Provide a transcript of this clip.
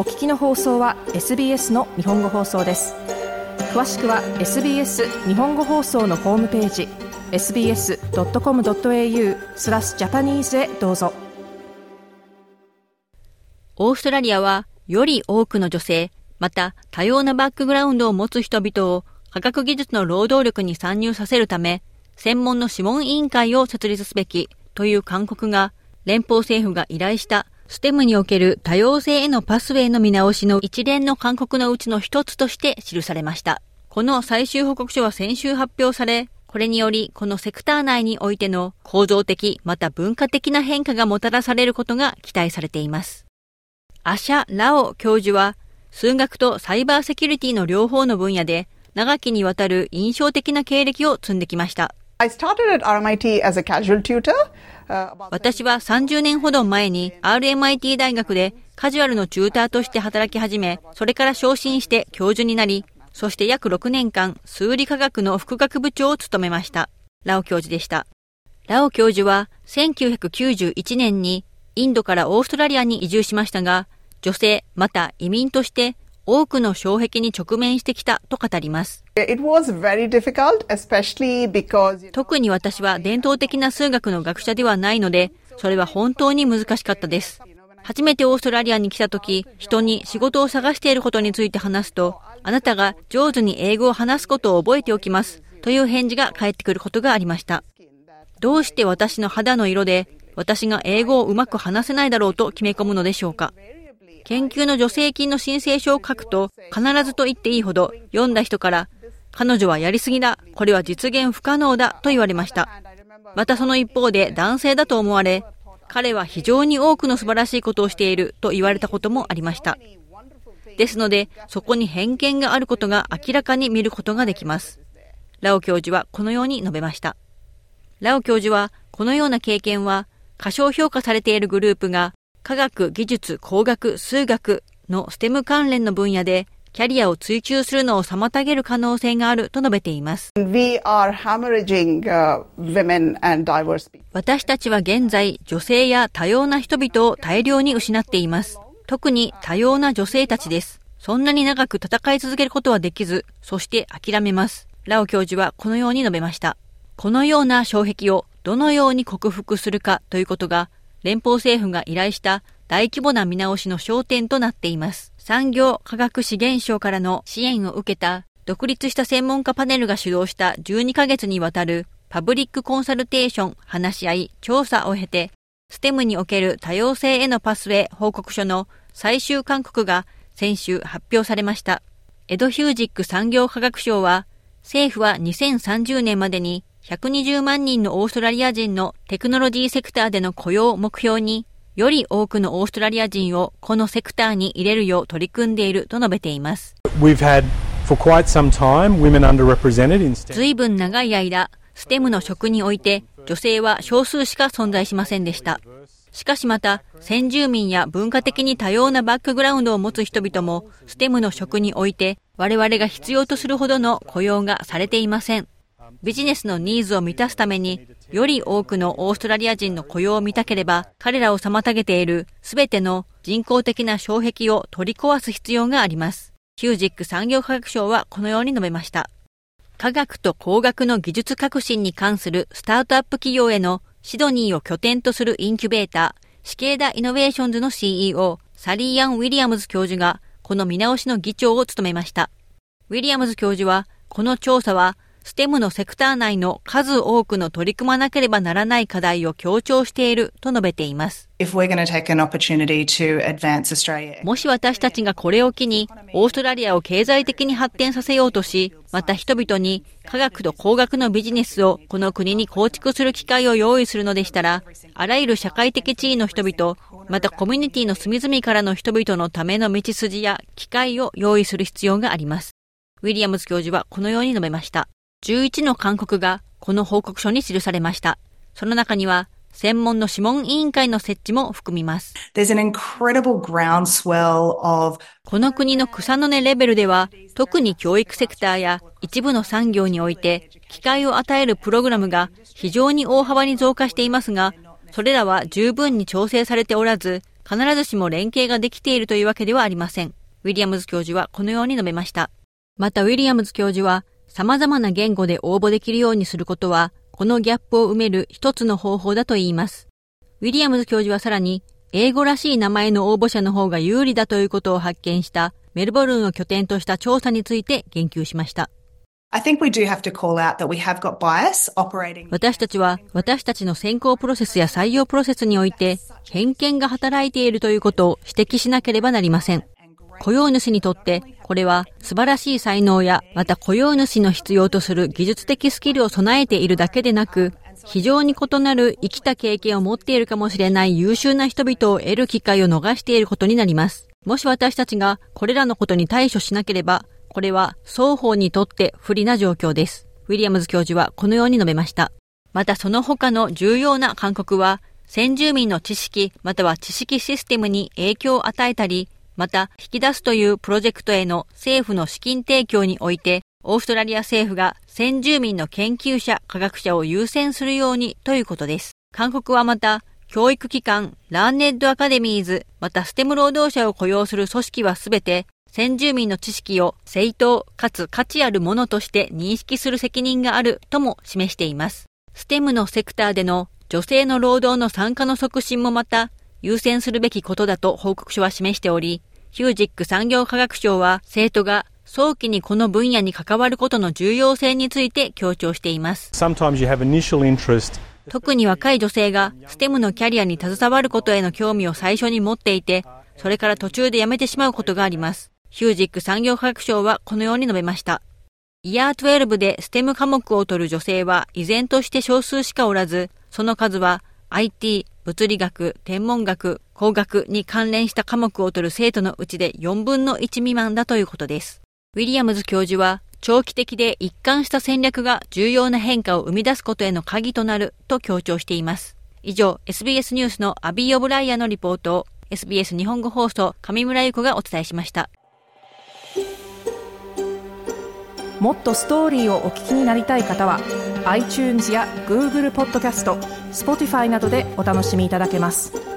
お聞きの放送は SBS の日本語放送です。詳しくは SBS 日本語放送のホームページ sbs.com.au スラスジャパニーズへどうぞ。オーストラリアはより多くの女性、また多様なバックグラウンドを持つ人々を科学技術の労働力に参入させるため、専門の諮問委員会を設立すべきという勧告が、連邦政府が依頼したステムにおける多様性へのパスウェイの見直しの一連の勧告のうちの一つとして記されました。この最終報告書は先週発表され、これにより、このセクター内においての構造的また文化的な変化がもたらされることが期待されています。アシャ・ラオ教授は、数学とサイバーセキュリティの両方の分野で、長きにわたる印象的な経歴を積んできました。私は30年ほど前に RMIT 大学でカジュアルのチューターとして働き始め、それから昇進して教授になり、そして約6年間数理科学の副学部長を務めました。ラオ教授でした。ラオ教授は1991年にインドからオーストラリアに移住しましたが、女性また移民として多くの障壁に直面してきたと語ります。特に私は伝統的な数学の学者ではないので、それは本当に難しかったです。初めてオーストラリアに来た時、人に仕事を探していることについて話すと、あなたが上手に英語を話すことを覚えておきます。という返事が返ってくることがありました。どうして私の肌の色で、私が英語をうまく話せないだろうと決め込むのでしょうか？研究の助成金の申請書を書くと、必ずと言っていいほど、読んだ人から、彼女はやりすぎだ、これは実現不可能だ、と言われました。またその一方で男性だと思われ、彼は非常に多くの素晴らしいことをしていると言われたこともありました。ですので、そこに偏見があることが明らかに見ることができます。ラオ教授はこのように述べました。ラオ教授は、このような経験は、過小評価されているグループが科学、技術、工学、数学の STEM 関連の分野でキャリアを追求するのを妨げる可能性があると述べています。私たちは現在、女性や多様な人々を大量に失っています。特に多様な女性たちです。そんなに長く戦い続けることはできず、そして諦めます。ラオ教授はこのように述べました。このような障壁をどのように克服するかということが連邦政府が依頼した大規模な見直しの焦点となっています。産業科学資源省からの支援を受けた独立した専門家パネルが主導した12ヶ月にわたるパブリックコンサルテーション話し合い調査を経て、ステムにおける多様性へのパスウェイ報告書の最終勧告が先週発表されました。エドヒュージック産業科学省は、政府は2030年までに120万人のオーストラリア人のテクノロジーセクターでの雇用を目標に、より多くのオーストラリア人をこのセクターに入れるよう取り組んでいると述べています。随分長い間、ステムの職において女性は少数しか存在しませんでした。しかしまた、先住民や文化的に多様なバックグラウンドを持つ人々も、 STEM の職において、我々が必要とするほどの雇用がされていません。ビジネスのニーズを満たすために、より多くのオーストラリア人の雇用を見たければ、彼らを妨げているすべての人工的な障壁を取り壊す必要があります。ヒュージック産業科学相はこのように述べました。科学と工学の技術革新に関するスタートアップ企業へのシドニーを拠点とするインキュベーター、シケーダイノベーションズの CEO、サリーアン・ウィリアムズ教授が、この見直しの議長を務めました。ウィリアムズ教授は、この調査はステムのセクター内の数多くの取り組まなければならない課題を強調していると述べています。もし私たちがこれを機に、オーストラリアを経済的に発展させようとし、また人々に科学と工学のビジネスをこの国に構築する機会を用意するのでしたら、あらゆる社会的地位の人々、またコミュニティの隅々からの人々のための道筋や機会を用意する必要があります。ウィリアムズ教授はこのように述べました。11の勧告がこの報告書に記されました。その中には、専門の諮問委員会の設置も含みます。この国の草の根レベルでは、特に教育セクターや一部の産業において、機会を与えるプログラムが非常に大幅に増加していますが、それらは十分に調整されておらず、必ずしも連携ができているというわけではありません。ウィリアムズ教授はこのように述べました。またウィリアムズ教授は、様々な言語で応募できるようにすることは、このギャップを埋める一つの方法だと言います。ウィリアムズ教授はさらに、英語らしい名前の応募者の方が有利だということを発見したメルボルンを拠点とした調査について言及しました。私たちは私たちの選考プロセスや採用プロセスにおいて偏見が働いているということを指摘しなければなりません。雇用主にとってこれは素晴らしい才能やまた雇用主の必要とする技術的スキルを備えているだけでなく非常に異なる生きた経験を持っているかもしれない優秀な人々を得る機会を逃していることになります。もし私たちがこれらのことに対処しなければ、これは双方にとって不利な状況です。ウィリアムズ教授はこのように述べました。またその他の重要な勧告は、先住民の知識または知識システムに影響を与えたり、また引き出すというプロジェクトへの政府の資金提供においてオーストラリア政府が先住民の研究者、科学者を優先するようにということです。韓国はまた、教育機関、ラーネッドアカデミーズ、またステム労働者を雇用する組織はすべて、先住民の知識を正当かつ価値あるものとして認識する責任があるとも示しています。ステムのセクターでの女性の労働の参加の促進もまた優先するべきことだと報告書は示しており、ヒュージック産業科学省は生徒が早期にこの分野に関わることの重要性について強調しています。特に若い女性が STEM のキャリアに携わることへの興味を最初に持っていて、それから途中で辞めてしまうことがあります。ヒュージック産業科学省はこのように述べました。イヤー12で STEM 科目を取る女性は依然として少数しかおらず、その数は IT、物理学、天文学、工学に関連した科目を取る生徒のうちで4分の1未満だということです。ウィリアムズ教授は、長期的で一貫した戦略が重要な変化を生み出すことへの鍵となると強調しています。以上、SBS ニュースのアビー・オブライアのリポートを SBS 日本語放送上村ゆ子がお伝えしました。もっとストーリーをお聞きになりたい方は iTunes や Google ポッドキャスト Spotify などでお楽しみいただけます。